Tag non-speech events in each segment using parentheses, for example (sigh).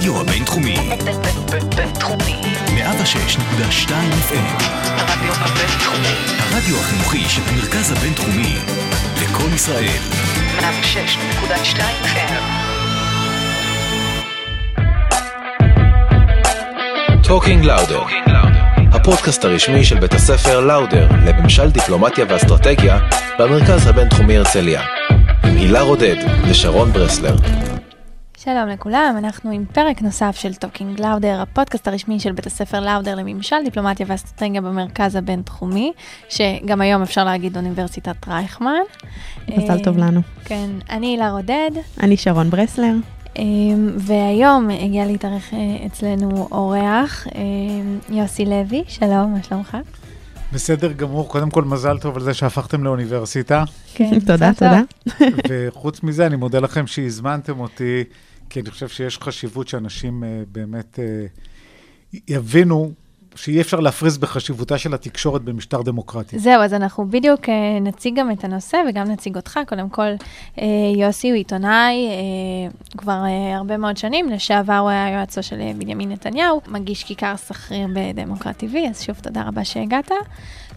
הרדיו הבינתחומי. בינתחומי. 106.2 FM. הרדיו הבינתחומי. הרדיו החינוכי של המרכז הבינתחומי. לקום ישראל. 106.2 FM. Talking Lauder, הפודקאסט הרשמי של בית הספר לאודר לממשל דיפלומטיה ואסטרטגיה במרכז הבינתחומי הרצליה. עם הילה רודד ושרון ברסלר. שלום לכולם, אנחנו עם פרק נוסף של Talking Lauder, הפודקאסט הרשמי של בית הספר לאודר לממשל, דיפלומטיה ואסטרטגיה במרכז הבינתחומי, שגם היום אפשר להגיד אוניברסיטת רייכמן. מזל אה, טוב לנו. כן, אני הילה רודד, אני שרון ברסלר. אה, והיום הגיע להתארח אה, אצלנו אורח, אה, יוסי לוי, שלום, מה שלומך? בסדר גמור, קודם כל מזל טוב על זה שהפכתם לאוניברסיטה, כן, (laughs) תודה. תודה. וחוץ מזה אני מודה לכם שהזמנתם אותי, כי אני חושב שיש חשיבות שאנשים אה, באמת אה, יבינו שאי אפשר להפריז בחשיבותה של התקשורת במשטר דמוקרטי. זהו, אז אנחנו בדיוק אה, נציג גם את הנושא וגם נציג אותך. קודם כל, אה, יוסי הוא עיתונאי אה, כבר אה, הרבה מאוד שנים, לשעבר הוא היה יועצו של בנימין נתניהו, מגיש כיכר סחריר בדמוקרט TV, אז שוב תודה רבה שהגעת.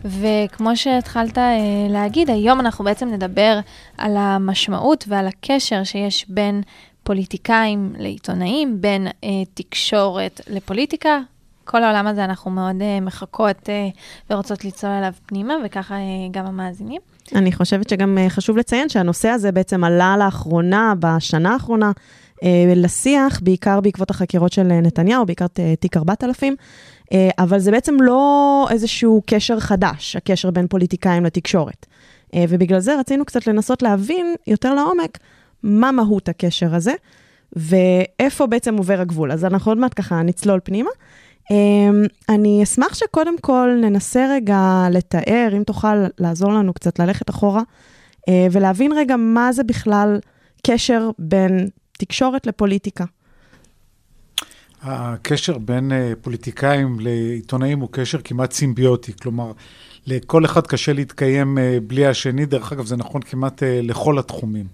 וכמו שהתחלת אה, להגיד, היום אנחנו בעצם נדבר על המשמעות ועל הקשר שיש בין פוליטיקאים לעיתונאים, בין אה, תקשורת לפוליטיקה. כל העולם הזה אנחנו מאוד uh, מחכות uh, ורוצות לצלול אליו פנימה, וככה uh, גם המאזינים. אני חושבת שגם אה, חשוב לציין שהנושא הזה בעצם עלה לאחרונה, בשנה האחרונה, אה, לשיח, בעיקר בעקבות החקירות של אה, נתניהו, בעיקר ת- תיק 4000, אה, אבל זה בעצם לא איזשהו קשר חדש, הקשר בין פוליטיקאים לתקשורת. אה, ובגלל זה רצינו קצת לנסות להבין יותר לעומק מה מהות הקשר הזה, ואיפה בעצם עובר הגבול. אז אנחנו עוד מעט ככה נצלול פנימה. Um, אני אשמח שקודם כל ננסה רגע לתאר, אם תוכל לעזור לנו קצת ללכת אחורה, uh, ולהבין רגע מה זה בכלל קשר בין תקשורת לפוליטיקה. הקשר בין אה, פוליטיקאים לעיתונאים הוא קשר כמעט סימביוטי, כלומר, לכל אחד קשה להתקיים אה, בלי השני, דרך אגב, זה נכון כמעט אה, לכל התחומים.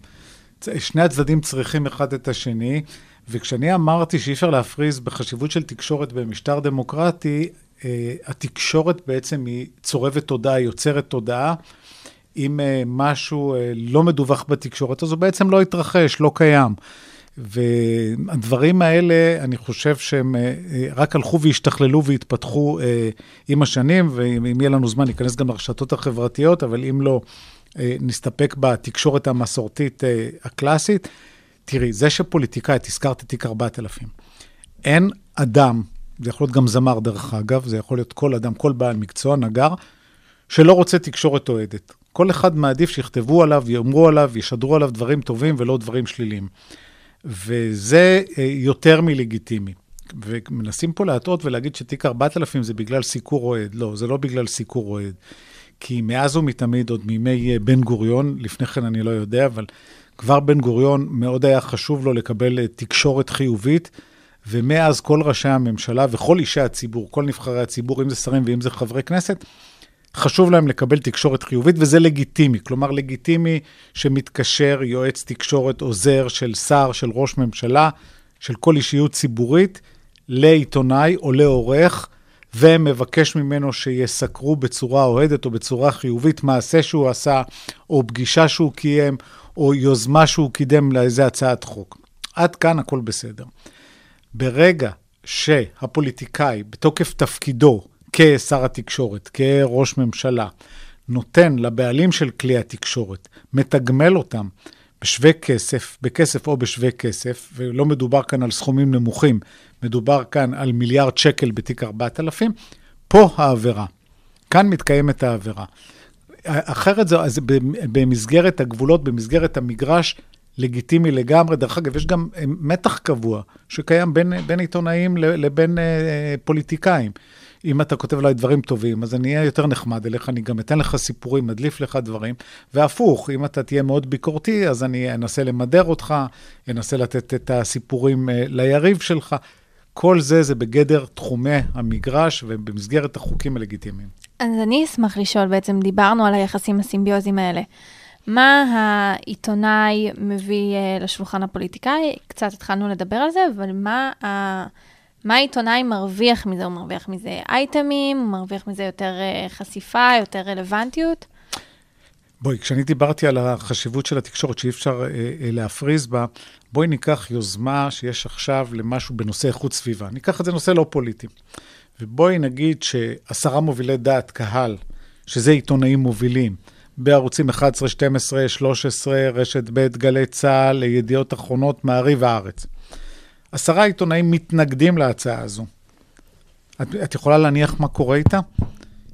שני הצדדים צריכים אחד את השני, וכשאני אמרתי שאי אפשר להפריז בחשיבות של תקשורת במשטר דמוקרטי, אה, התקשורת בעצם היא צורבת תודעה, היא יוצרת תודעה. אם אה, משהו אה, לא מדווח בתקשורת, אז הוא בעצם לא התרחש, לא קיים. והדברים האלה, אני חושב שהם אה, אה, רק הלכו והשתכללו והתפתחו אה, עם השנים, ואם יהיה לנו זמן, ניכנס גם לרשתות החברתיות, אבל אם לא, נסתפק בתקשורת המסורתית אה, הקלאסית. תראי, זה שפוליטיקאי, את הזכרת תיק 4000, אין אדם, זה יכול להיות גם זמר דרך אגב, זה יכול להיות כל אדם, כל בעל מקצוע, נגר, שלא רוצה תקשורת אוהדת. כל אחד מעדיף שיכתבו עליו, יאמרו עליו, ישדרו עליו דברים טובים ולא דברים שליליים. וזה אה, יותר מלגיטימי. ומנסים פה להטעות ולהגיד שתיק 4000 זה בגלל סיקור אוהד. לא, זה לא בגלל סיקור אוהד. כי מאז ומתמיד, עוד מימי אה, בן גוריון, לפני כן אני לא יודע, אבל כבר בן גוריון מאוד היה חשוב לו לקבל אה, תקשורת חיובית, ומאז כל ראשי הממשלה וכל אישי הציבור, כל נבחרי הציבור, אם זה שרים ואם זה חברי כנסת, חשוב להם לקבל תקשורת חיובית, וזה לגיטימי. כלומר, לגיטימי שמתקשר יועץ תקשורת, עוזר של שר, של ראש ממשלה, של כל אישיות ציבורית, לעיתונאי או לעורך, ומבקש ממנו שיסקרו בצורה אוהדת או בצורה חיובית מעשה שהוא עשה, או פגישה שהוא קיים, או יוזמה שהוא קידם לאיזה הצעת חוק. עד כאן הכל בסדר. ברגע שהפוליטיקאי, בתוקף תפקידו כשר התקשורת, כראש ממשלה, נותן לבעלים של כלי התקשורת, מתגמל אותם בשווה כסף, בכסף או בשווה כסף, ולא מדובר כאן על סכומים נמוכים, מדובר כאן על מיליארד שקל בתיק 4000, פה העבירה. כאן מתקיימת העבירה. אחרת זה, זה במסגרת הגבולות, במסגרת המגרש, לגיטימי לגמרי. דרך אגב, יש גם אה, מתח קבוע שקיים בין, בין עיתונאים לבין אה, פוליטיקאים. אם אתה כותב עליי דברים טובים, אז אני אהיה יותר נחמד אליך, אני גם אתן לך סיפורים, אדליף לך דברים. והפוך, אם אתה תהיה מאוד ביקורתי, אז אני אנסה למדר אותך, אנסה לתת את הסיפורים אה, ליריב שלך. כל זה זה בגדר תחומי המגרש ובמסגרת החוקים הלגיטימיים. אז אני אשמח לשאול, בעצם דיברנו על היחסים הסימביוזיים האלה. מה העיתונאי מביא אה, לשולחן הפוליטיקאי? קצת התחלנו לדבר על זה, אבל מה. מה העיתונאי מרוויח מזה? הוא מרוויח מזה אייטמים, הוא מרוויח מזה יותר אה, חשיפה, יותר רלוונטיות? בואי, כשאני דיברתי על החשיבות של התקשורת שאי אפשר אה, אה, להפריז בה, בואי ניקח יוזמה שיש עכשיו למשהו בנושא איכות סביבה. ניקח את זה נושא לא פוליטי. ובואי נגיד שעשרה מובילי דעת קהל, שזה עיתונאים מובילים, בערוצים 11, 12, 13, רשת ב', גלי צה"ל, ידיעות אחרונות, מעריב הארץ. עשרה עיתונאים מתנגדים להצעה הזו. את, את יכולה להניח מה קורה איתה?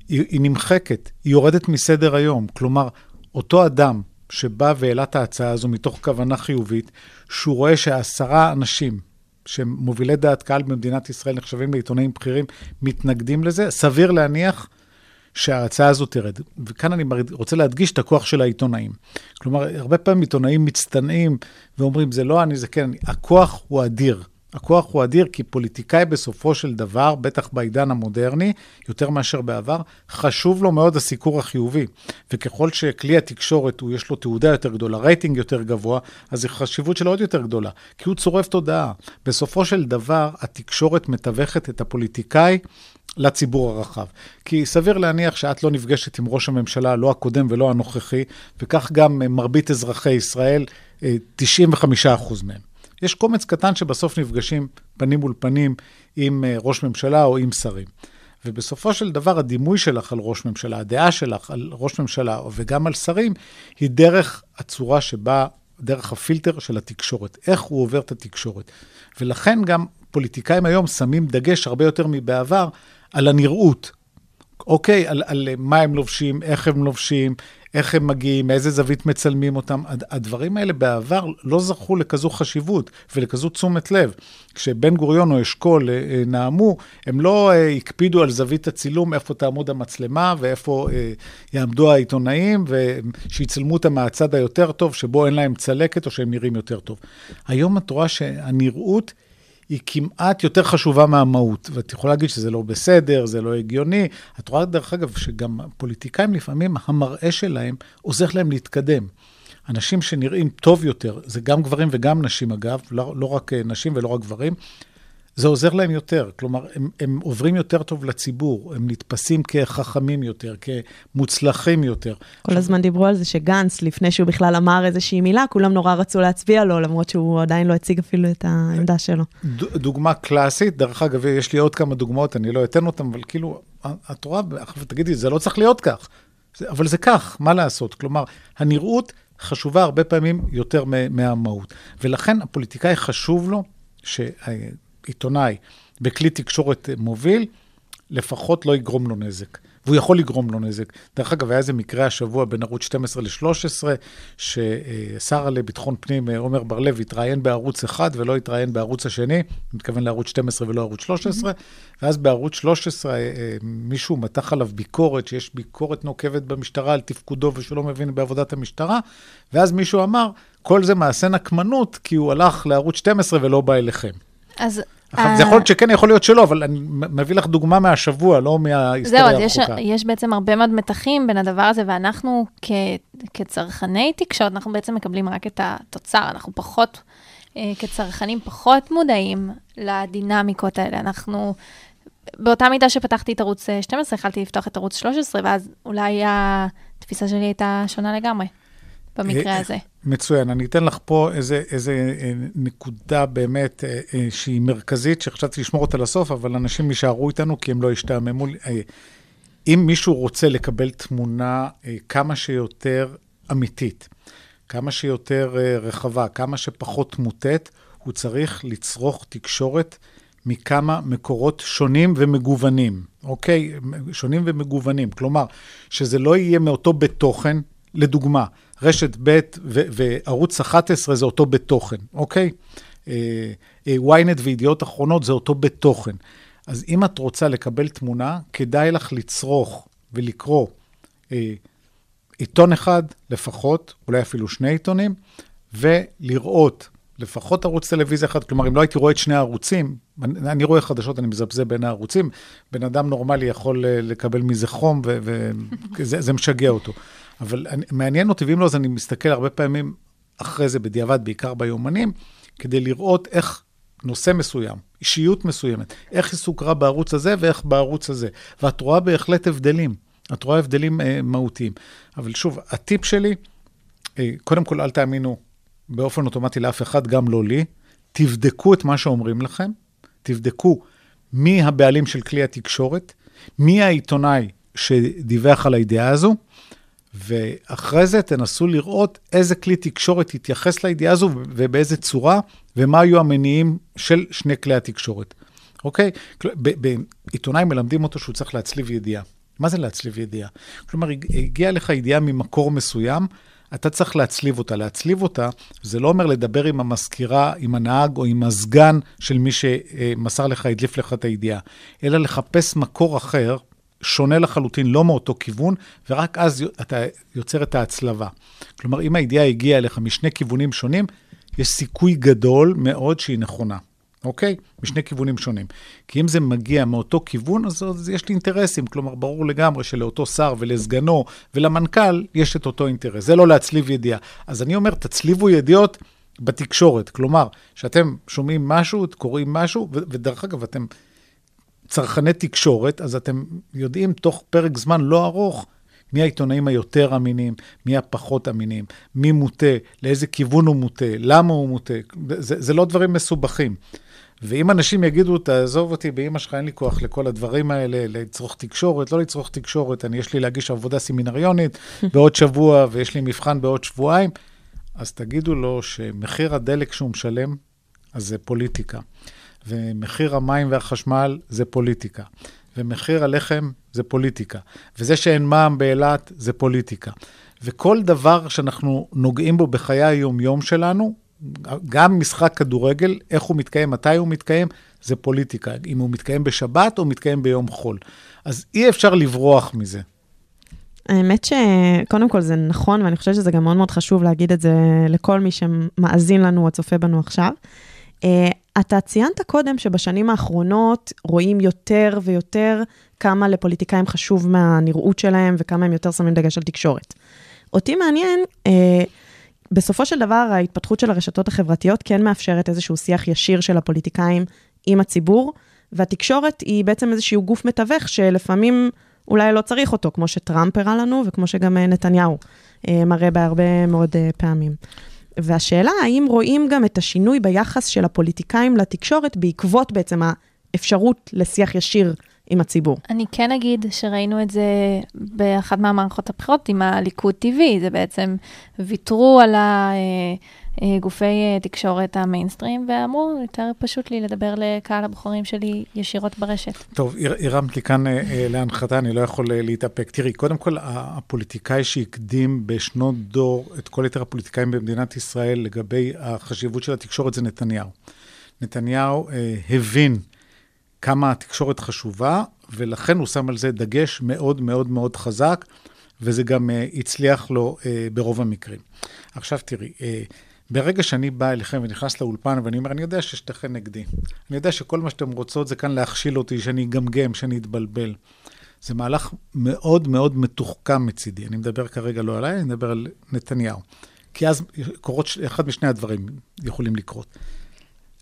היא, היא נמחקת, היא יורדת מסדר היום. כלומר, אותו אדם שבא והעלה את ההצעה הזו מתוך כוונה חיובית, שהוא רואה שעשרה אנשים שהם מובילי דעת קהל במדינת ישראל, נחשבים לעיתונאים בכירים, מתנגדים לזה, סביר להניח שההצעה הזו תרד. וכאן אני רוצה להדגיש את הכוח של העיתונאים. כלומר, הרבה פעמים עיתונאים מצטנעים ואומרים, זה לא אני, זה כן אני. הכוח הוא אדיר. הכוח הוא אדיר כי פוליטיקאי בסופו של דבר, בטח בעידן המודרני, יותר מאשר בעבר, חשוב לו מאוד הסיקור החיובי. וככל שכלי התקשורת, הוא יש לו תעודה יותר גדולה, רייטינג יותר גבוה, אז החשיבות שלו עוד יותר גדולה, כי הוא צורף תודעה. בסופו של דבר, התקשורת מתווכת את הפוליטיקאי לציבור הרחב. כי סביר להניח שאת לא נפגשת עם ראש הממשלה, לא הקודם ולא הנוכחי, וכך גם מרבית אזרחי ישראל, 95% מהם. יש קומץ קטן שבסוף נפגשים פנים מול פנים עם אה, ראש ממשלה או עם שרים. ובסופו של דבר הדימוי שלך על ראש ממשלה, הדעה שלך על ראש ממשלה וגם על שרים, היא דרך הצורה שבה, דרך הפילטר של התקשורת, איך הוא עובר את התקשורת. ולכן גם פוליטיקאים היום שמים דגש הרבה יותר מבעבר על הנראות. אוקיי, על, על מה הם לובשים, איך הם לובשים, איך הם מגיעים, מאיזה זווית מצלמים אותם. הדברים האלה בעבר לא זכו לכזו חשיבות ולכזו תשומת לב. כשבן גוריון או אשכול אה, אה, נאמו, הם לא אה, הקפידו על זווית הצילום, איפה תעמוד המצלמה ואיפה יעמדו העיתונאים, ושיצלמו אותם מהצד היותר טוב, שבו אין להם צלקת או שהם נראים יותר טוב. היום את רואה שהנראות... היא כמעט יותר חשובה מהמהות. ואת יכולה להגיד שזה לא בסדר, זה לא הגיוני. את רואה, דרך אגב, שגם פוליטיקאים לפעמים, המראה שלהם עוזר להם להתקדם. אנשים שנראים טוב יותר, זה גם גברים וגם נשים אגב, לא, לא רק נשים ולא רק גברים, זה עוזר להם יותר. כלומר, הם, הם עוברים יותר טוב לציבור, הם נתפסים כחכמים יותר, כמוצלחים יותר. כל הזמן דיברו על זה שגנץ, לפני שהוא בכלל אמר איזושהי מילה, כולם נורא רצו להצביע לו, למרות שהוא עדיין לא הציג אפילו את העמדה שלו. ד, דוגמה קלאסית, דרך אגב, יש לי עוד כמה דוגמאות, אני לא אתן אותן, אבל כאילו, את רואה, תגידי, זה לא צריך להיות כך. אבל זה כך, מה לעשות? כלומר, הנראות חשובה הרבה פעמים יותר מהמהות. ולכן הפוליטיקאי חשוב לו, ש... עיתונאי בכלי תקשורת מוביל, לפחות לא יגרום לו נזק. והוא יכול לגרום לו נזק. דרך אגב, היה איזה מקרה השבוע בין ערוץ 12 ל-13, ששר לביטחון פנים עומר בר-לב התראיין בערוץ אחד ולא התראיין בערוץ השני, מתכוון לערוץ 12 ולא ערוץ 13, mm-hmm. ואז בערוץ 13 אה, אה, מישהו מתח עליו ביקורת, שיש ביקורת נוקבת במשטרה על תפקודו ושהוא לא מבין בעבודת המשטרה, ואז מישהו אמר, כל זה מעשה נקמנות, כי הוא הלך לערוץ 12 ולא בא אליכם. אז... זה יכול להיות שכן, יכול להיות שלא, אבל אני מביא לך דוגמה מהשבוע, לא מההיסטוריה הרחוקה. זהו, אז יש, יש בעצם הרבה מאוד מתחים בין הדבר הזה, ואנחנו כ, כצרכני תקשורת, אנחנו בעצם מקבלים רק את התוצר, אנחנו פחות, אה, כצרכנים, פחות מודעים לדינמיקות האלה. אנחנו, באותה מידה שפתחתי את ערוץ 12, יכלתי לפתוח את ערוץ 13, ואז אולי התפיסה שלי הייתה שונה לגמרי. במקרה אה, הזה. מצוין. אני אתן לך פה איזה, איזה אה, נקודה באמת אה, שהיא מרכזית, שחשבתי לשמור אותה לסוף, אבל אנשים יישארו איתנו כי הם לא ישתעממו. אם מישהו רוצה לקבל תמונה כמה שיותר אמיתית, כמה שיותר רחבה, כמה שפחות מוטט, הוא צריך לצרוך תקשורת מכמה מקורות שונים ומגוונים, אוקיי? שונים ומגוונים. כלומר, שזה לא יהיה מאותו בית תוכן, לדוגמה, רשת ב' וערוץ 11 זה אותו בית תוכן, אוקיי? אה, אה, ynet וידיעות אחרונות זה אותו בית תוכן. אז אם את רוצה לקבל תמונה, כדאי לך לצרוך ולקרוא אה, עיתון אחד לפחות, אולי אפילו שני עיתונים, ולראות לפחות ערוץ טלוויזיה אחד, כלומר, אם לא הייתי רואה את שני הערוצים, אני, אני רואה חדשות, אני מזפזפ בין הערוצים, בן אדם נורמלי יכול לקבל מזה חום, וזה זה משגע אותו. אבל אני, מעניין אותי, ואם לא, אז אני מסתכל הרבה פעמים אחרי זה, בדיעבד, בעיקר ביומנים, כדי לראות איך נושא מסוים, אישיות מסוימת, איך היא סוקרה בערוץ הזה ואיך בערוץ הזה. ואת רואה בהחלט הבדלים, את רואה הבדלים אה, מהותיים. אבל שוב, הטיפ שלי, אה, קודם כל, אל תאמינו באופן אוטומטי לאף אחד, גם לא לי. תבדקו את מה שאומרים לכם, תבדקו מי הבעלים של כלי התקשורת, מי העיתונאי שדיווח על הידיעה הזו, ואחרי זה תנסו לראות איזה כלי תקשורת יתייחס לידיעה הזו ובאיזה צורה, ומה היו המניעים של שני כלי התקשורת, אוקיי? בעיתונאי מלמדים אותו שהוא צריך להצליב ידיעה. מה זה להצליב ידיעה? כלומר, הגיעה לך ידיעה ממקור מסוים, אתה צריך להצליב אותה. להצליב אותה, זה לא אומר לדבר עם המזכירה, עם הנהג או עם הסגן של מי שמסר לך, הדליף לך את הידיעה, אלא לחפש מקור אחר, שונה לחלוטין, לא מאותו כיוון, ורק אז אתה יוצר את ההצלבה. כלומר, אם הידיעה הגיעה אליך משני כיוונים שונים, יש סיכוי גדול מאוד שהיא נכונה. אוקיי? משני כיוונים שונים. כי אם זה מגיע מאותו כיוון, אז, אז יש לי אינטרסים. כלומר, ברור לגמרי שלאותו שר ולסגנו ולמנכ"ל יש את אותו אינטרס. זה לא להצליב ידיעה. אז אני אומר, תצליבו ידיעות בתקשורת. כלומר, שאתם שומעים משהו, קוראים משהו, ו- ודרך אגב, אתם צרכני תקשורת, אז אתם יודעים תוך פרק זמן לא ארוך מי העיתונאים היותר אמינים, מי הפחות אמינים, מי מוטה, לאיזה כיוון הוא מוטה, למה הוא מוטה. זה, זה לא דברים מסובכים. ואם אנשים יגידו, תעזוב אותי, באמא שלך אין לי כוח לכל הדברים האלה, לצרוך תקשורת, לא לצרוך תקשורת, אני, יש לי להגיש עבודה סמינריונית בעוד שבוע, ויש לי מבחן בעוד שבועיים, אז תגידו לו שמחיר הדלק שהוא משלם, אז זה פוליטיקה. ומחיר המים והחשמל זה פוליטיקה. ומחיר הלחם זה פוליטיקה. וזה שאין מע"מ באילת זה פוליטיקה. וכל דבר שאנחנו נוגעים בו בחיי היום-יום שלנו, גם משחק כדורגל, איך הוא מתקיים, מתי הוא מתקיים, זה פוליטיקה. אם הוא מתקיים בשבת או מתקיים ביום חול. אז אי אפשר לברוח מזה. האמת שקודם כל זה נכון, ואני חושבת שזה גם מאוד מאוד חשוב להגיד את זה לכל מי שמאזין לנו או צופה בנו עכשיו. אתה ציינת קודם שבשנים האחרונות רואים יותר ויותר כמה לפוליטיקאים חשוב מהנראות שלהם וכמה הם יותר שמים דגש על תקשורת. אותי מעניין, uh, בסופו של דבר, ההתפתחות של הרשתות החברתיות כן מאפשרת איזשהו שיח ישיר של הפוליטיקאים עם הציבור, והתקשורת היא בעצם איזשהו גוף מתווך שלפעמים אולי לא צריך אותו, כמו שטראמפ הראה לנו וכמו שגם אה, נתניהו אה, מראה בהרבה מאוד אה, פעמים. והשאלה, האם רואים גם את השינוי ביחס של הפוליטיקאים לתקשורת בעקבות בעצם האפשרות לשיח ישיר עם הציבור. אני כן אגיד שראינו את זה באחת מהמערכות הבחירות עם הליכוד TV, זה בעצם ויתרו על הגופי אה, תקשורת המיינסטרים ואמרו, יותר פשוט לי לדבר לקהל הבוחרים שלי ישירות ברשת. טוב, הרמת לי כאן אה, אה, להנחתה, אני לא יכול להתאפק. תראי, קודם כל, הפוליטיקאי שהקדים בשנות דור את כל יתר הפוליטיקאים במדינת ישראל לגבי החשיבות של התקשורת זה נתניהו. נתניהו הבין כמה התקשורת חשובה, ולכן הוא שם על זה דגש מאוד מאוד מאוד חזק, וזה גם uh, הצליח לו uh, ברוב המקרים. עכשיו תראי, uh, ברגע שאני בא אליכם ונכנס לאולפן ואני אומר, אני יודע ששתיכן נגדי. אני יודע שכל מה שאתם רוצות זה כאן להכשיל אותי, שאני אגמגם, שאני אתבלבל. זה מהלך מאוד מאוד מתוחכם מצידי. אני מדבר כרגע לא עליי, אני מדבר על נתניהו. כי אז קורות, אחד משני הדברים יכולים לקרות.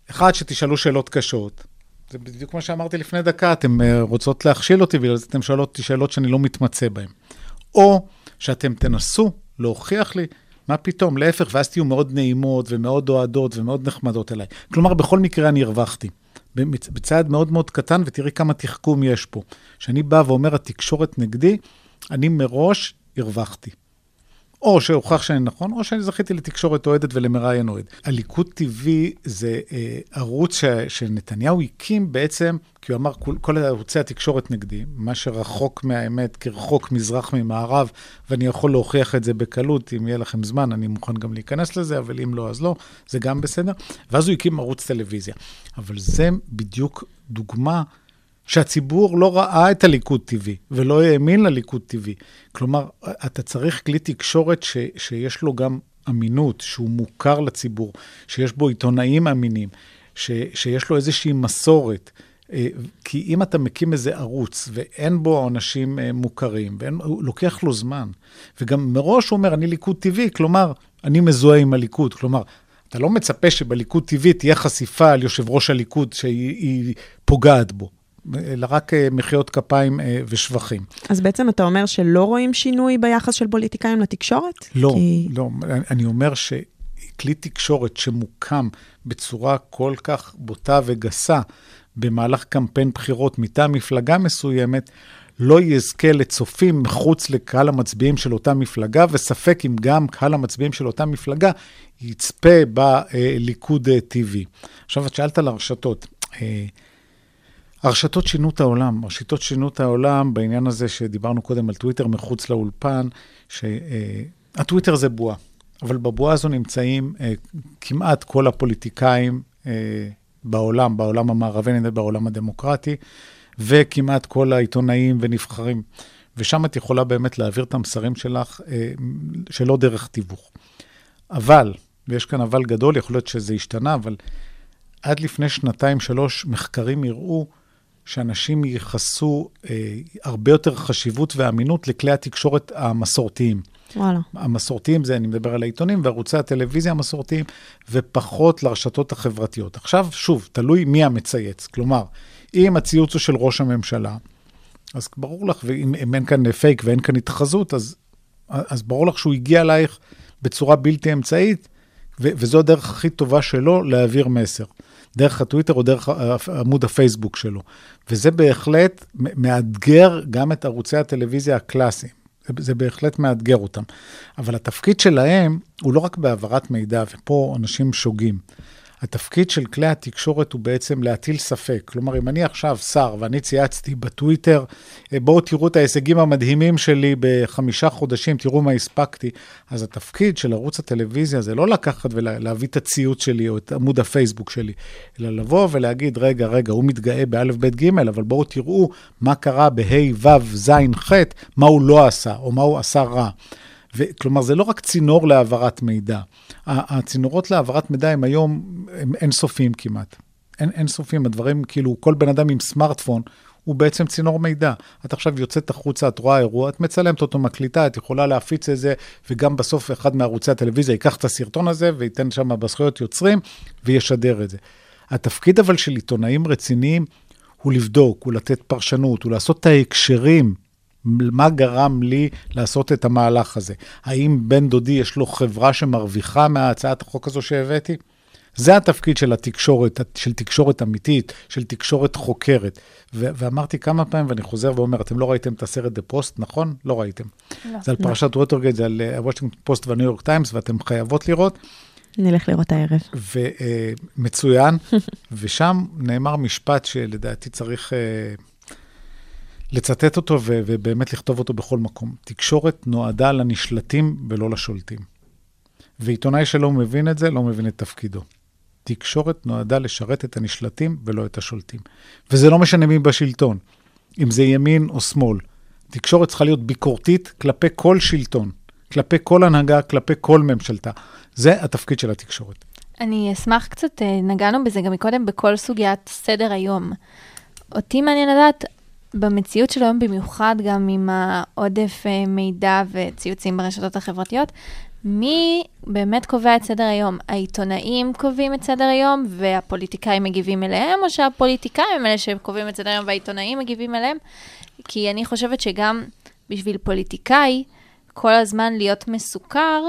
אחד, שתשאלו שאלות קשות, זה בדיוק כמו שאמרתי לפני דקה, אתן אה, רוצות להכשיל אותי, בגלל זה אתן שואלות אותי שאלות שאני לא מתמצא בהן. או שאתם תנסו להוכיח לי, מה פתאום, להפך, ואז תהיו מאוד נעימות ומאוד אוהדות ומאוד נחמדות אליי. כלומר, בכל מקרה אני הרווחתי. בצעד מאוד מאוד קטן, ותראי כמה תחכום יש פה. כשאני בא ואומר, התקשורת נגדי, אני מראש הרווחתי. או שהוכח שאני נכון, או שאני זכיתי לתקשורת אוהדת ולמראיין אוהד. הליכוד TV זה אה, ערוץ ש, שנתניהו הקים בעצם, כי הוא אמר, כל, כל ערוצי התקשורת נגדי, מה שרחוק מהאמת, כרחוק מזרח ממערב, ואני יכול להוכיח את זה בקלות, אם יהיה לכם זמן, אני מוכן גם להיכנס לזה, אבל אם לא, אז לא, זה גם בסדר. ואז הוא הקים ערוץ טלוויזיה. אבל זה בדיוק דוגמה שהציבור לא ראה את הליכוד TV ולא האמין לליכוד TV. כלומר, אתה צריך כלי תקשורת ש, שיש לו גם אמינות, שהוא מוכר לציבור, שיש בו עיתונאים אמינים, ש, שיש לו איזושהי מסורת. אה, כי אם אתה מקים איזה ערוץ ואין בו אנשים אה, מוכרים, הוא לוקח לו זמן. וגם מראש הוא אומר, אני ליכוד טבעי, כלומר, אני מזוהה עם הליכוד. כלומר, אתה לא מצפה שבליכוד טבעי תהיה חשיפה על יושב ראש הליכוד שהיא פוגעת בו. אלא רק אה, מחיאות כפיים ושבחים. אז בעצם אתה אומר שלא רואים שינוי ביחס של פוליטיקאים לתקשורת? לא, כי... לא. אני אומר שכלי תקשורת שמוקם בצורה כל כך בוטה וגסה, במהלך קמפיין בחירות מטעם מפלגה מסוימת, לא יזכה לצופים מחוץ לקהל המצביעים של אותה מפלגה, וספק אם גם קהל המצביעים של אותה מפלגה יצפה בליכוד TV. עכשיו, את שאלת על הרשתות. אה, הרשתות שינו את העולם, הרשתות שינו את העולם בעניין הזה שדיברנו קודם על טוויטר מחוץ לאולפן, שהטוויטר אה, זה בועה, אבל בבועה הזו נמצאים אה, כמעט כל הפוליטיקאים בעולם, בעולם המערבי, בעולם הדמוקרטי, וכמעט כל העיתונאים ונבחרים. ושם את יכולה באמת להעביר את המסרים שלך אה, שלא דרך תיווך. אבל, ויש כאן אבל גדול, יכול להיות שזה השתנה, אבל עד לפני שנתיים-שלוש מחקרים הראו שאנשים ייחסו אה, הרבה יותר חשיבות ואמינות לכלי התקשורת המסורתיים. וואלה. המסורתיים זה, אני מדבר על העיתונים וערוצי הטלוויזיה המסורתיים, ופחות לרשתות החברתיות. עכשיו, שוב, תלוי מי המצייץ. כלומר, אם הציוץ הוא של ראש הממשלה, אז ברור לך, ואם אין כאן פייק ואין כאן התחזות, אז, אז ברור לך שהוא הגיע אלייך בצורה בלתי אמצעית, ו- וזו הדרך הכי טובה שלו להעביר מסר. דרך הטוויטר או דרך עמוד הפייסבוק שלו. וזה בהחלט מאתגר גם את ערוצי הטלוויזיה הקלאסיים. זה, זה בהחלט מאתגר אותם. אבל התפקיד שלהם הוא לא רק בהעברת מידע, ופה אנשים שוגים. התפקיד של כלי התקשורת הוא בעצם להטיל ספק. כלומר, אם אני עכשיו שר ואני צייצתי בטוויטר, אה, בואו תראו את ההישגים המדהימים שלי בחמישה חודשים, תראו מה הספקתי, אז התפקיד של ערוץ הטלוויזיה זה לא לקחת ולהביא את הציוץ שלי או את עמוד הפייסבוק שלי, אלא לבוא ולהגיד, רגע, רגע, הוא מתגאה באלף, בית, גימל, אבל בואו תראו מה קרה בה', ו', ז', ח', מה הוא לא עשה, או מה הוא עשה רע. כלומר, זה לא רק צינור להעברת מידע. הצינורות להעברת מידע הם היום, הם אינסופיים כמעט. אין, אינסופיים, הדברים, כאילו, כל בן אדם עם סמארטפון, הוא בעצם צינור מידע. את עכשיו יוצאת החוצה, את רואה אירוע, את מצלמת אותו, מקליטה, את יכולה להפיץ את זה, וגם בסוף אחד מערוצי הטלוויזיה ייקח את הסרטון הזה וייתן שם בזכויות יוצרים וישדר את זה. התפקיד אבל של עיתונאים רציניים הוא לבדוק, הוא לתת פרשנות, הוא לעשות את ההקשרים מה גרם לי לעשות את המהלך הזה? האם בן דודי יש לו חברה שמרוויחה מהצעת החוק הזו שהבאתי? זה התפקיד של התקשורת, של תקשורת אמיתית, של תקשורת חוקרת. ו- ואמרתי כמה פעמים, ואני חוזר ואומר, אתם לא ראיתם את הסרט The Post, נכון? לא ראיתם. לא. זה על לא. פרשת ווטרגייט, זה על הוושינגטון אה, פוסט והניו יורק טיימס, ואתם חייבות לראות. נלך לראות הערב. ומצוין, אה, (laughs) ושם נאמר משפט שלדעתי צריך... אה, לצטט אותו ו- ובאמת לכתוב אותו בכל מקום. תקשורת נועדה לנשלטים ולא לשולטים. ועיתונאי שלא מבין את זה, לא מבין את תפקידו. תקשורת נועדה לשרת את הנשלטים ולא את השולטים. וזה לא משנה מי בשלטון, אם זה ימין או שמאל. תקשורת צריכה להיות ביקורתית כלפי כל שלטון, כלפי כל הנהגה, כלפי כל ממשלתה. זה התפקיד של התקשורת. אני אשמח קצת, אה, נגענו בזה גם מקודם, בכל סוגיית סדר היום. אותי מעניין לדעת, במציאות של היום, במיוחד גם עם העודף אה, מידע וציוצים ברשתות החברתיות, מי באמת קובע את סדר היום? העיתונאים קובעים את סדר היום והפוליטיקאים מגיבים אליהם, או שהפוליטיקאים הם אלה שקובעים את סדר היום והעיתונאים מגיבים אליהם? כי אני חושבת שגם בשביל פוליטיקאי, כל הזמן להיות מסוכר,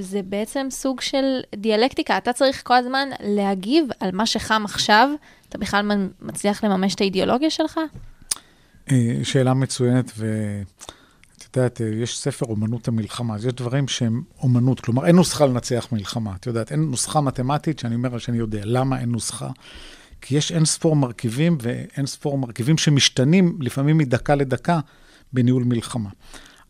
זה בעצם סוג של דיאלקטיקה. אתה צריך כל הזמן להגיב על מה שחם עכשיו. אתה בכלל מצליח לממש את האידיאולוגיה שלך? אה, שאלה מצוינת, ואת יודעת, אה, יש ספר אומנות המלחמה, אז יש דברים שהם אומנות, כלומר, אין נוסחה לנצח מלחמה, את יודעת, אין נוסחה מתמטית שאני אומר שאני יודע. למה אין נוסחה? כי יש אין ספור מרכיבים ואין ספור מרכיבים שמשתנים לפעמים מדקה לדקה בניהול מלחמה.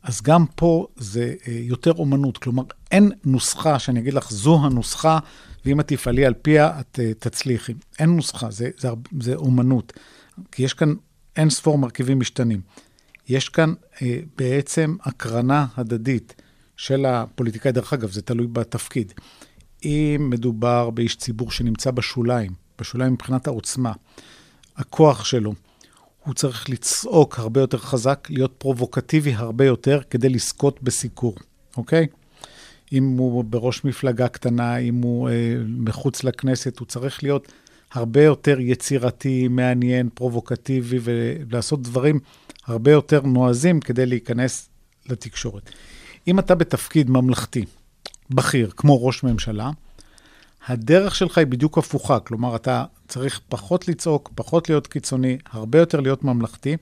אז גם פה זה אה, יותר אומנות, כלומר, אין נוסחה שאני אגיד לך, זו הנוסחה, ואם את תפעלי על פיה, את תצליחי. אין נוסחה, זה, זה, זה אומנות. כי יש כאן אין ספור מרכיבים משתנים. יש כאן אה, בעצם הקרנה הדדית של הפוליטיקאי, דרך אגב, זה תלוי בתפקיד. אם מדובר באיש ציבור שנמצא בשוליים, בשוליים מבחינת העוצמה, הכוח שלו, הוא צריך לצעוק הרבה יותר חזק, להיות פרובוקטיבי הרבה יותר כדי לזכות בסיקור, אוקיי? אם הוא בראש מפלגה קטנה, אם הוא אה, מחוץ לכנסת, הוא צריך להיות הרבה יותר יצירתי, מעניין, פרובוקטיבי, ולעשות דברים הרבה יותר נועזים כדי להיכנס לתקשורת. אם אתה בתפקיד ממלכתי, בכיר, כמו ראש ממשלה, הדרך שלך היא בדיוק הפוכה. כלומר, אתה צריך פחות לצעוק, פחות להיות קיצוני, הרבה יותר להיות ממלכתי,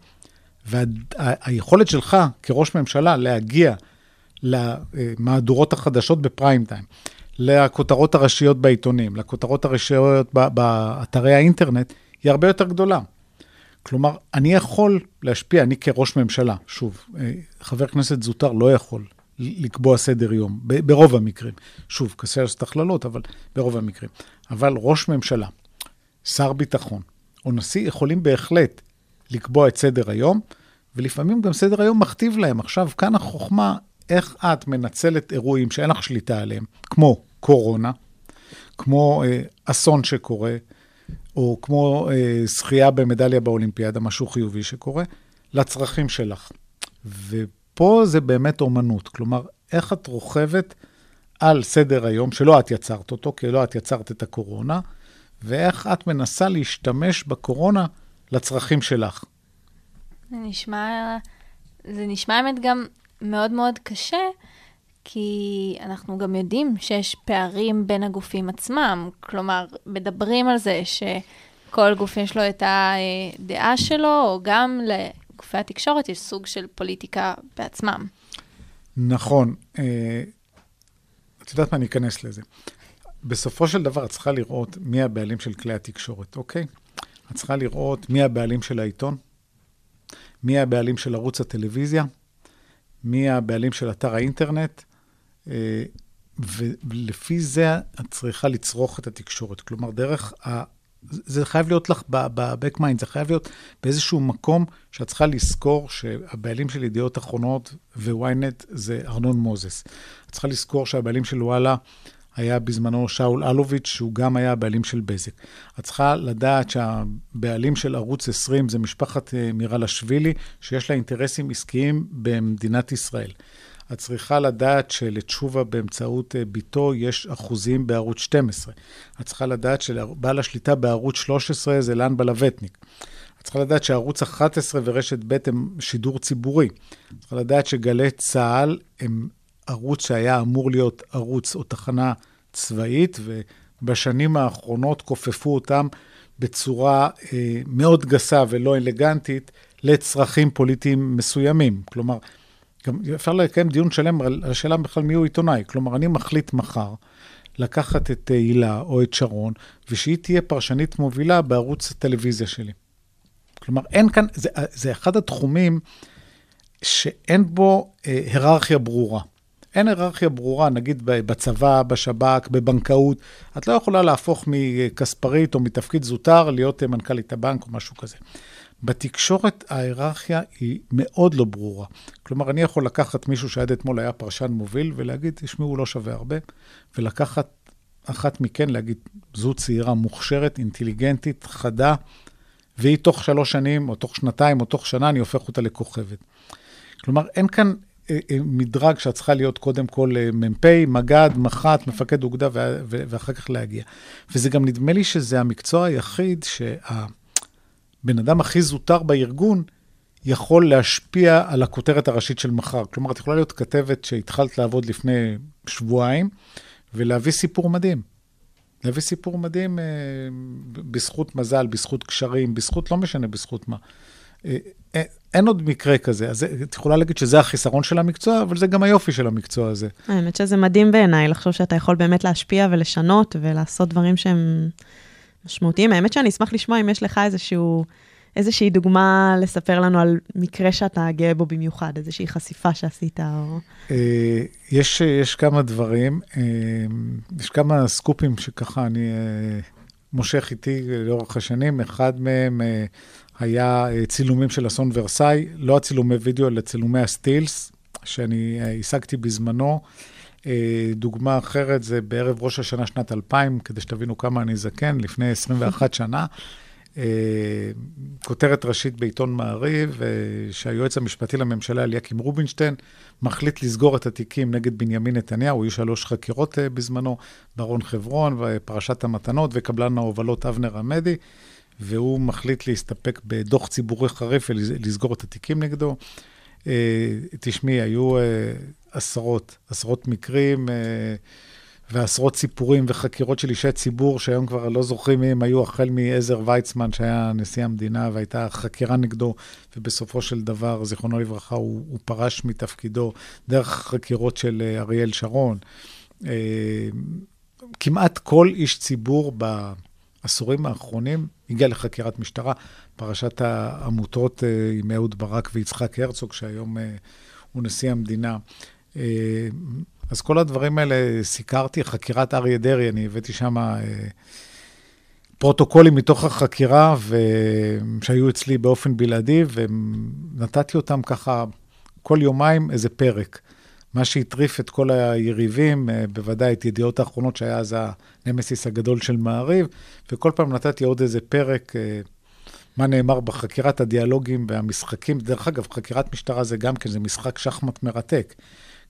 והיכולת וה- שלך כראש ממשלה להגיע למהדורות החדשות בפריים טיים, לכותרות הראשיות בעיתונים, לכותרות הראשיות באתרי האינטרנט, היא הרבה יותר גדולה. כלומר, אני יכול להשפיע, אני כראש ממשלה, שוב, אה, חבר כנסת זוטר לא יכול לקבוע סדר יום, ברוב המקרים. שוב, קשה לעשות הכללות, אבל ברוב המקרים. אבל ראש ממשלה, שר ביטחון או נשיא יכולים בהחלט לקבוע את סדר היום, ולפעמים גם סדר היום מכתיב להם. עכשיו, כאן החוכמה, איך את מנצלת אירועים שאין לך שליטה עליהם, כמו קורונה, כמו אה, אסון שקורה, או כמו אה, זכייה במדליה באולימפיאדה, משהו חיובי שקורה, לצרכים שלך. ופה זה באמת אומנות. כלומר, איך את רוכבת על סדר היום, שלא את יצרת אותו, כי לא את יצרת את הקורונה, ואיך את מנסה להשתמש בקורונה לצרכים שלך. זה נשמע, זה נשמע האמת גם מאוד מאוד קשה, כי אנחנו גם יודעים שיש פערים בין הגופים עצמם. כלומר, מדברים על זה שכל גוף יש לו את הדעה שלו, או גם לגופי התקשורת יש סוג של פוליטיקה בעצמם. נכון. אה, את יודעת מה, אני אכנס לזה. בסופו של דבר, את צריכה לראות מי הבעלים של כלי התקשורת, אוקיי? את צריכה לראות מי הבעלים של העיתון, מי הבעלים של ערוץ הטלוויזיה, מי הבעלים של אתר האינטרנט, ולפי זה את צריכה לצרוך את התקשורת. כלומר, דרך ה... זה חייב להיות לך ב-back mind, זה חייב להיות באיזשהו מקום שאת צריכה לזכור שהבעלים של ידיעות אחרונות ו-ynet זה ארנון מוזס. את צריכה לזכור שהבעלים של וואלה היה בזמנו שאול אלוביץ', שהוא גם היה הבעלים של בזק. את צריכה לדעת שהבעלים של ערוץ 20 זה משפחת אה, מירלשווילי, שיש לה אינטרסים עסקיים במדינת ישראל. את צריכה לדעת שלתשובה באמצעות אה, ביתו יש אחוזים בערוץ 12. את צריכה לדעת שבעל השליטה בערוץ 13 זה לן בלווטניק. את צריכה לדעת שערוץ 11 ורשת ב' הם שידור ציבורי. את צריכה לדעת שגלי צה"ל הם ערוץ שהיה אמור להיות ערוץ או תחנה צבאית, ובשנים האחרונות כופפו אותם בצורה אה, מאוד גסה ולא אלגנטית לצרכים פוליטיים מסוימים. כלומר, גם אפשר לקיים דיון שלם על השאלה בכלל מי הוא עיתונאי. כלומר, אני מחליט מחר לקחת את הילה או את שרון, ושהיא תהיה פרשנית מובילה בערוץ הטלוויזיה שלי. כלומר, אין כאן, זה, זה אחד התחומים שאין בו אה, היררכיה ברורה. אין היררכיה ברורה, נגיד בצבא, בשב"כ, בבנקאות. את לא יכולה להפוך מכספרית או מתפקיד זוטר להיות מנכ"לית הבנק או משהו כזה. בתקשורת ההיררכיה היא מאוד לא ברורה. כלומר, אני יכול לקחת מישהו שעד אתמול היה פרשן מוביל ולהגיד, תשמעו, הוא לא שווה הרבה, ולקחת אחת מכן, להגיד, זו צעירה מוכשרת, אינטליגנטית, חדה, והיא תוך שלוש שנים, או תוך שנתיים, או תוך שנה, אני הופך אותה לכוכבת. כלומר, אין כאן אה, אה, מדרג שאת צריכה להיות קודם כל אה, מ"פ, מג"ד, מח"ט, מפקד אוגדה, ואחר כך להגיע. וזה גם נדמה לי שזה המקצוע היחיד שהבן אדם הכי זוטר בארגון יכול להשפיע על הכותרת הראשית של מחר. כלומר, את יכולה להיות כתבת שהתחלת לעבוד לפני שבועיים, ולהביא סיפור מדהים. להביא סיפור מדהים אה, בזכות מזל, בזכות קשרים, בזכות, לא משנה בזכות מה. אה, אה, אין עוד מקרה כזה, אז את יכולה להגיד שזה החיסרון של המקצוע, אבל זה גם היופי של המקצוע הזה. האמת שזה מדהים בעיניי, לחשוב שאתה יכול באמת להשפיע ולשנות ולעשות דברים שהם משמעותיים. האמת שאני אשמח לשמוע אם יש לך איזשהו, איזושהי דוגמה לספר לנו על מקרה שאתה גאה בו במיוחד, איזושהי חשיפה שעשית או... אה, יש, יש כמה דברים, יש כמה סקופים שככה אני מושך איתי לאורך השנים. אחד מהם היה אה, צילומים של אסון ורסאי, לא הצילומי וידאו, אלא צילומי הסטילס. שאני אה, השגתי בזמנו. אה, דוגמה אחרת זה בערב ראש השנה שנת 2000, כדי שתבינו כמה אני זקן, לפני 21 שנה. אה, כותרת ראשית בעיתון מעריב, אה, שהיועץ המשפטי לממשלה, אליקים רובינשטיין, מחליט לסגור את התיקים נגד בנימין נתניהו, היו שלוש חקירות בזמנו, ברון חברון ופרשת המתנות וקבלן ההובלות אבנר עמדי, והוא מחליט להסתפק בדוח ציבורי חריף ולסגור את התיקים נגדו. תשמעי, היו עשרות, עשרות מקרים. ועשרות סיפורים וחקירות של אישי ציבור, שהיום כבר לא זוכרים מי הם היו, החל מעזר ויצמן, שהיה נשיא המדינה, והייתה חקירה נגדו, ובסופו של דבר, זיכרונו לברכה, הוא, הוא פרש מתפקידו דרך חקירות של אה, אריאל שרון. אה, כמעט כל איש ציבור בעשורים האחרונים הגיע לחקירת משטרה. פרשת העמותות אה, עם אהוד ברק ויצחק הרצוג, שהיום הוא נשיא המדינה. אז כל הדברים האלה סיקרתי, חקירת אריה דרעי, אני הבאתי שם אה, פרוטוקולים מתוך החקירה ו... שהיו אצלי באופן בלעדי, ונתתי אותם ככה כל יומיים איזה פרק. מה שהטריף את כל היריבים, אה, בוודאי את ידיעות האחרונות, שהיה אז הנמסיס הגדול של מעריב, וכל פעם נתתי עוד איזה פרק, אה, מה נאמר בחקירת הדיאלוגים והמשחקים. דרך אגב, חקירת משטרה זה גם כן, זה משחק שחמט מרתק.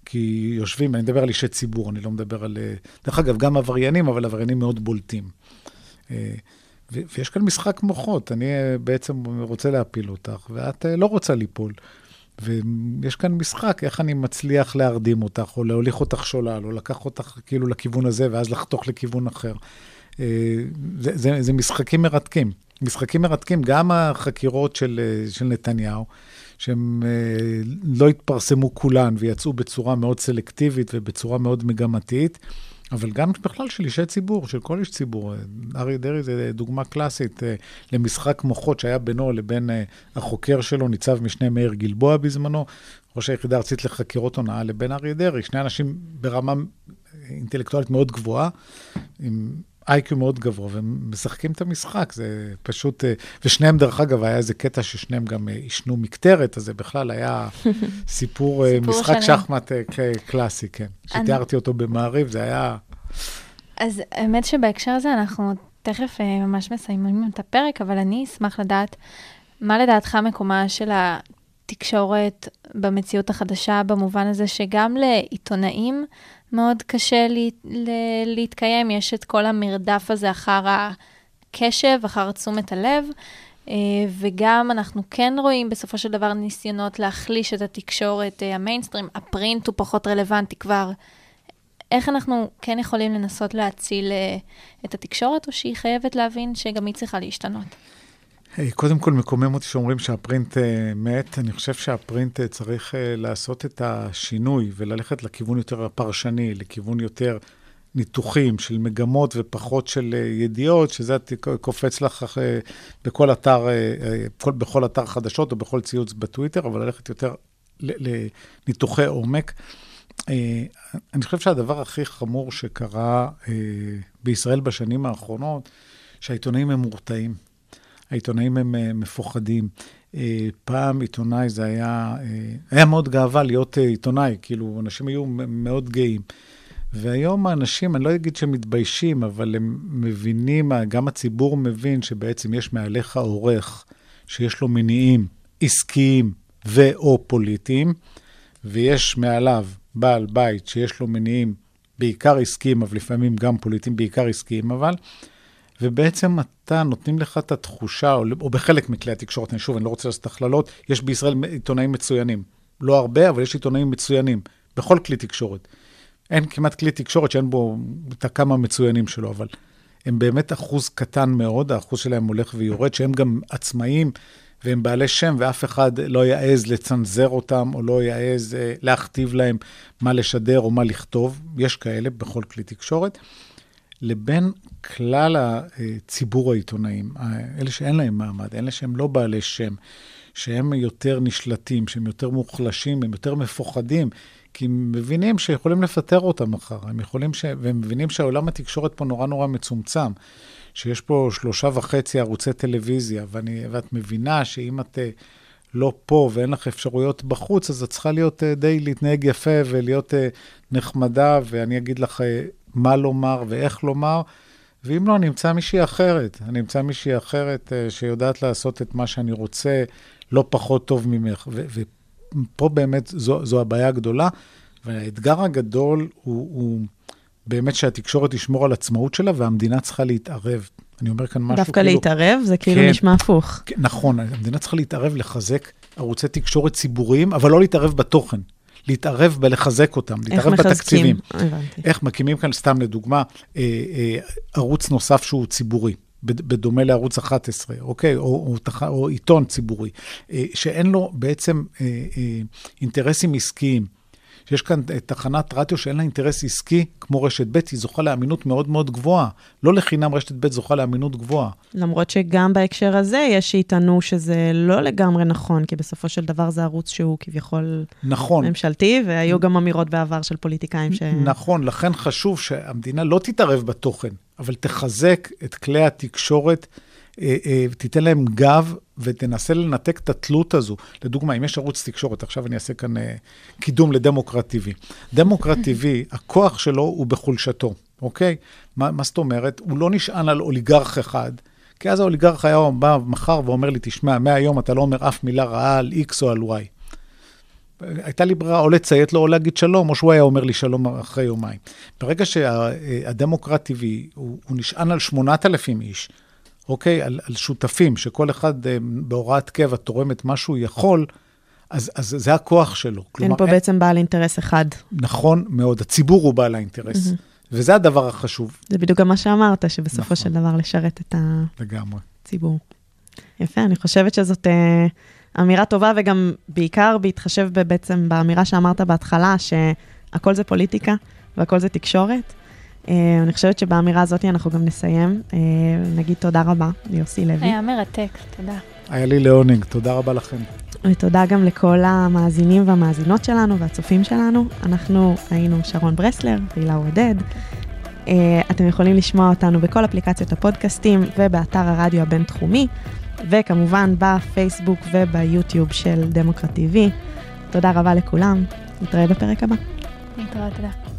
כי יושבים, אני מדבר על אישי ציבור, אני לא מדבר על... אה, דרך אגב, גם עבריינים, אבל עבריינים מאוד בולטים. ויש כאן משחק מוחות, אני בעצם רוצה להפיל אותך, ואת לא רוצה ליפול. ויש כאן משחק, איך אני מצליח להרדים אותך, או להוליך אותך שולל, או לקח אותך כאילו לכיוון הזה, ואז לחתוך לכיוון אחר. זה, זה, זה משחקים מרתקים. משחקים מרתקים, גם החקירות של, של נתניהו, שהן אה, לא התפרסמו כולן ויצאו בצורה מאוד סלקטיבית ובצורה מאוד מגמתית, אבל גם בכלל של אישי ציבור, של כל איש ציבור. אריה דרעי זה דוגמה קלאסית אה, למשחק מוחות שהיה בינו לבין אה, החוקר שלו, ניצב משנה מאיר גלבוע בזמנו, ראש היחידה הארצית לחקירות הונאה, לבין אריה דרעי, שני אנשים ברמה אינטלקטואלית מאוד גבוהה, עם איי-קיו מאוד גבוה, והם משחקים את המשחק, זה פשוט... אה, ושניהם, דרך אגב, היה איזה קטע ששניהם גם אה, עישנו מקטרת, אז זה בכלל היה (laughs) סיפור, אה, סיפור משחק. שחמט קלאסי, כן. שתיארתי אותו במעריב, זה היה... אז האמת שבהקשר הזה אנחנו תכף ממש מסיימים את הפרק, אבל אני אשמח לדעת, מה לדעתך מקומה של התקשורת במציאות החדשה, במובן הזה שגם לעיתונאים, מאוד קשה לה, לה, להתקיים, יש את כל המרדף הזה אחר הקשב, אחר תשומת הלב, אה, וגם אנחנו כן רואים בסופו של דבר ניסיונות להחליש את התקשורת, אה, המיינסטרים, הפרינט הוא פחות רלוונטי כבר. איך אנחנו כן יכולים לנסות להציל אה, את התקשורת, או שהיא חייבת להבין שגם היא צריכה להשתנות? קודם כל, מקומם אותי שאומרים שהפרינט uh, מת. אני חושב שהפרינט uh, צריך uh, לעשות את השינוי וללכת לכיוון יותר הפרשני, לכיוון יותר ניתוחים של מגמות ופחות של uh, ידיעות, שזה קופץ לך uh, בכל אתר, uh, כל, בכל אתר חדשות או בכל ציוץ בטוויטר, אבל ללכת יותר לניתוחי עומק. Uh, אני חושב שהדבר הכי חמור שקרה uh, בישראל בשנים האחרונות, שהעיתונאים הם מורתעים. העיתונאים הם אה, מפוחדים. אה, פעם עיתונאי זה היה, אה, היה מאוד גאווה להיות עיתונאי, כאילו, אנשים היו מאוד גאים. והיום האנשים, אני לא אגיד שהם מתביישים, אבל הם מבינים, גם הציבור מבין שבעצם יש מעליך עורך שיש לו מניעים עסקיים ו/או פוליטיים, ויש מעליו בעל בית שיש לו מניעים בעיקר עסקיים, אבל לפעמים גם פוליטיים, בעיקר עסקיים אבל, ובעצם אתה, נותנים לך את התחושה, או, בחלק מכלי התקשורת, אני שוב, אני לא רוצה לעשות הכללות, יש בישראל עיתונאים מצוינים. לא הרבה, אבל יש עיתונאים מצוינים, בכל כלי תקשורת. אין כמעט כלי תקשורת שאין בו את הכמה מצוינים שלו, אבל הם באמת אחוז קטן מאוד, האחוז שלהם הולך ויורד, שהם גם עצמאים והם בעלי שם, ואף אחד לא יעז לצנזר אותם, או לא יעז אה, להכתיב להם מה לשדר או מה לכתוב. יש כאלה בכל כלי תקשורת. לבין כלל הציבור העיתונאים, אלה שאין להם מעמד, אלה שהם לא בעלי שם, שהם יותר נשלטים, שהם יותר מוחלשים, הם יותר מפוחדים, כי הם מבינים שיכולים לפטר אותם מחר, הם יכולים ש... והם מבינים שהעולם התקשורת פה נורא נורא מצומצם, שיש פה שלושה וחצי ערוצי טלוויזיה, ואני... ואת מבינה שאם את אה, לא פה ואין לך אפשרויות בחוץ, אז את צריכה להיות אה, די להתנהג יפה ולהיות אה, נחמדה, ואני אגיד לך מה לומר ואיך לומר. ואם לא, אני אמצא מישהי אחרת. אני אמצא מישהי אחרת אה, שיודעת לעשות את מה שאני רוצה, לא פחות טוב ממך. ו- ופה באמת זו, זו הבעיה הגדולה, והאתגר הגדול הוא, הוא באמת שהתקשורת תשמור על עצמאות שלה, והמדינה צריכה להתערב. אני אומר כאן משהו דווקא כאילו... להתערב, זה כאילו כן. נשמע הפוך. כן, נכון, המדינה צריכה להתערב, לחזק ערוצי תקשורת ציבוריים, אבל לא להתערב בתוכן. להתערב בלחזק אותם, איך להתערב מחזקים? בתקציבים. הבנתי. איך מקימים כאן, סתם לדוגמה, אה, אה, ערוץ נוסף שהוא ציבורי. בד- בדומה לערוץ 11, אוקיי? או, או, או עיתון ציבורי, אה, שאין לו בעצם אה, אה, אינטרסים עסקיים. שיש כאן אה, תחנת רדיו שאין לה אינטרס עסקי, כמו רשת ב', היא זוכה לאמינות מאוד מאוד גבוהה. לא לחינם רשת ב' זוכה לאמינות גבוהה. למרות שגם בהקשר הזה יש שיטענו שזה לא לגמרי נכון, כי בסופו של דבר זה ערוץ שהוא כביכול נכון. ממשלתי, והיו גם אמירות בעבר של פוליטיקאים ש... נכון, לכן חשוב שהמדינה לא תתערב בתוכן, אבל תחזק את כלי התקשורת, תיתן להם גב ותנסה לנתק את התלות הזו. לדוגמה, אם יש ערוץ תקשורת, עכשיו אני אעשה כאן אה, קידום לדמוקרט TV. דמוקרט TV, (laughs) הכוח שלו הוא בחולשתו, אוקיי? מה, מה זאת אומרת? הוא לא נשען על אוליגרך אחד. כי אז האוליגרך היה בא מחר ואומר לי, תשמע, מהיום אתה לא אומר אף מילה רעה על X או על Y. הייתה לי ברירה או לציית לו או להגיד שלום, או שהוא היה אומר לי שלום אחרי יומיים. ברגע שהדמוקרט TV, הוא, הוא נשען על 8,000 איש, אוקיי? על, על שותפים, שכל אחד אה, בהוראת קבע תורם את מה שהוא יכול, אז, אז זה הכוח שלו. אין פה בעצם בעל אינטרס אחד. נכון מאוד, הציבור הוא בעל האינטרס. וזה הדבר החשוב זה בדיוק גם מה שאמרת, שבסופו נכון. של דבר לשרת את לגמרי. הציבור. יפה, אני חושבת שזאת אה, אמירה טובה, וגם בעיקר בהתחשב בעצם באמירה שאמרת בהתחלה, שהכל זה פוליטיקה והכל זה תקשורת. אה, אני חושבת שבאמירה הזאת אנחנו גם נסיים. אה, נגיד תודה רבה ליוסי לוי. היה מרתק, תודה. היה לי לעונג, תודה רבה לכם. ותודה גם לכל המאזינים והמאזינות שלנו והצופים שלנו. אנחנו היינו שרון ברסלר והילה עודד. Uh, אתם יכולים לשמוע אותנו בכל אפליקציות הפודקאסטים ובאתר הרדיו הבינתחומי, וכמובן בפייסבוק וביוטיוב של דמוקרט TV. תודה רבה לכולם, נתראה בפרק הבא. להתראות, תודה.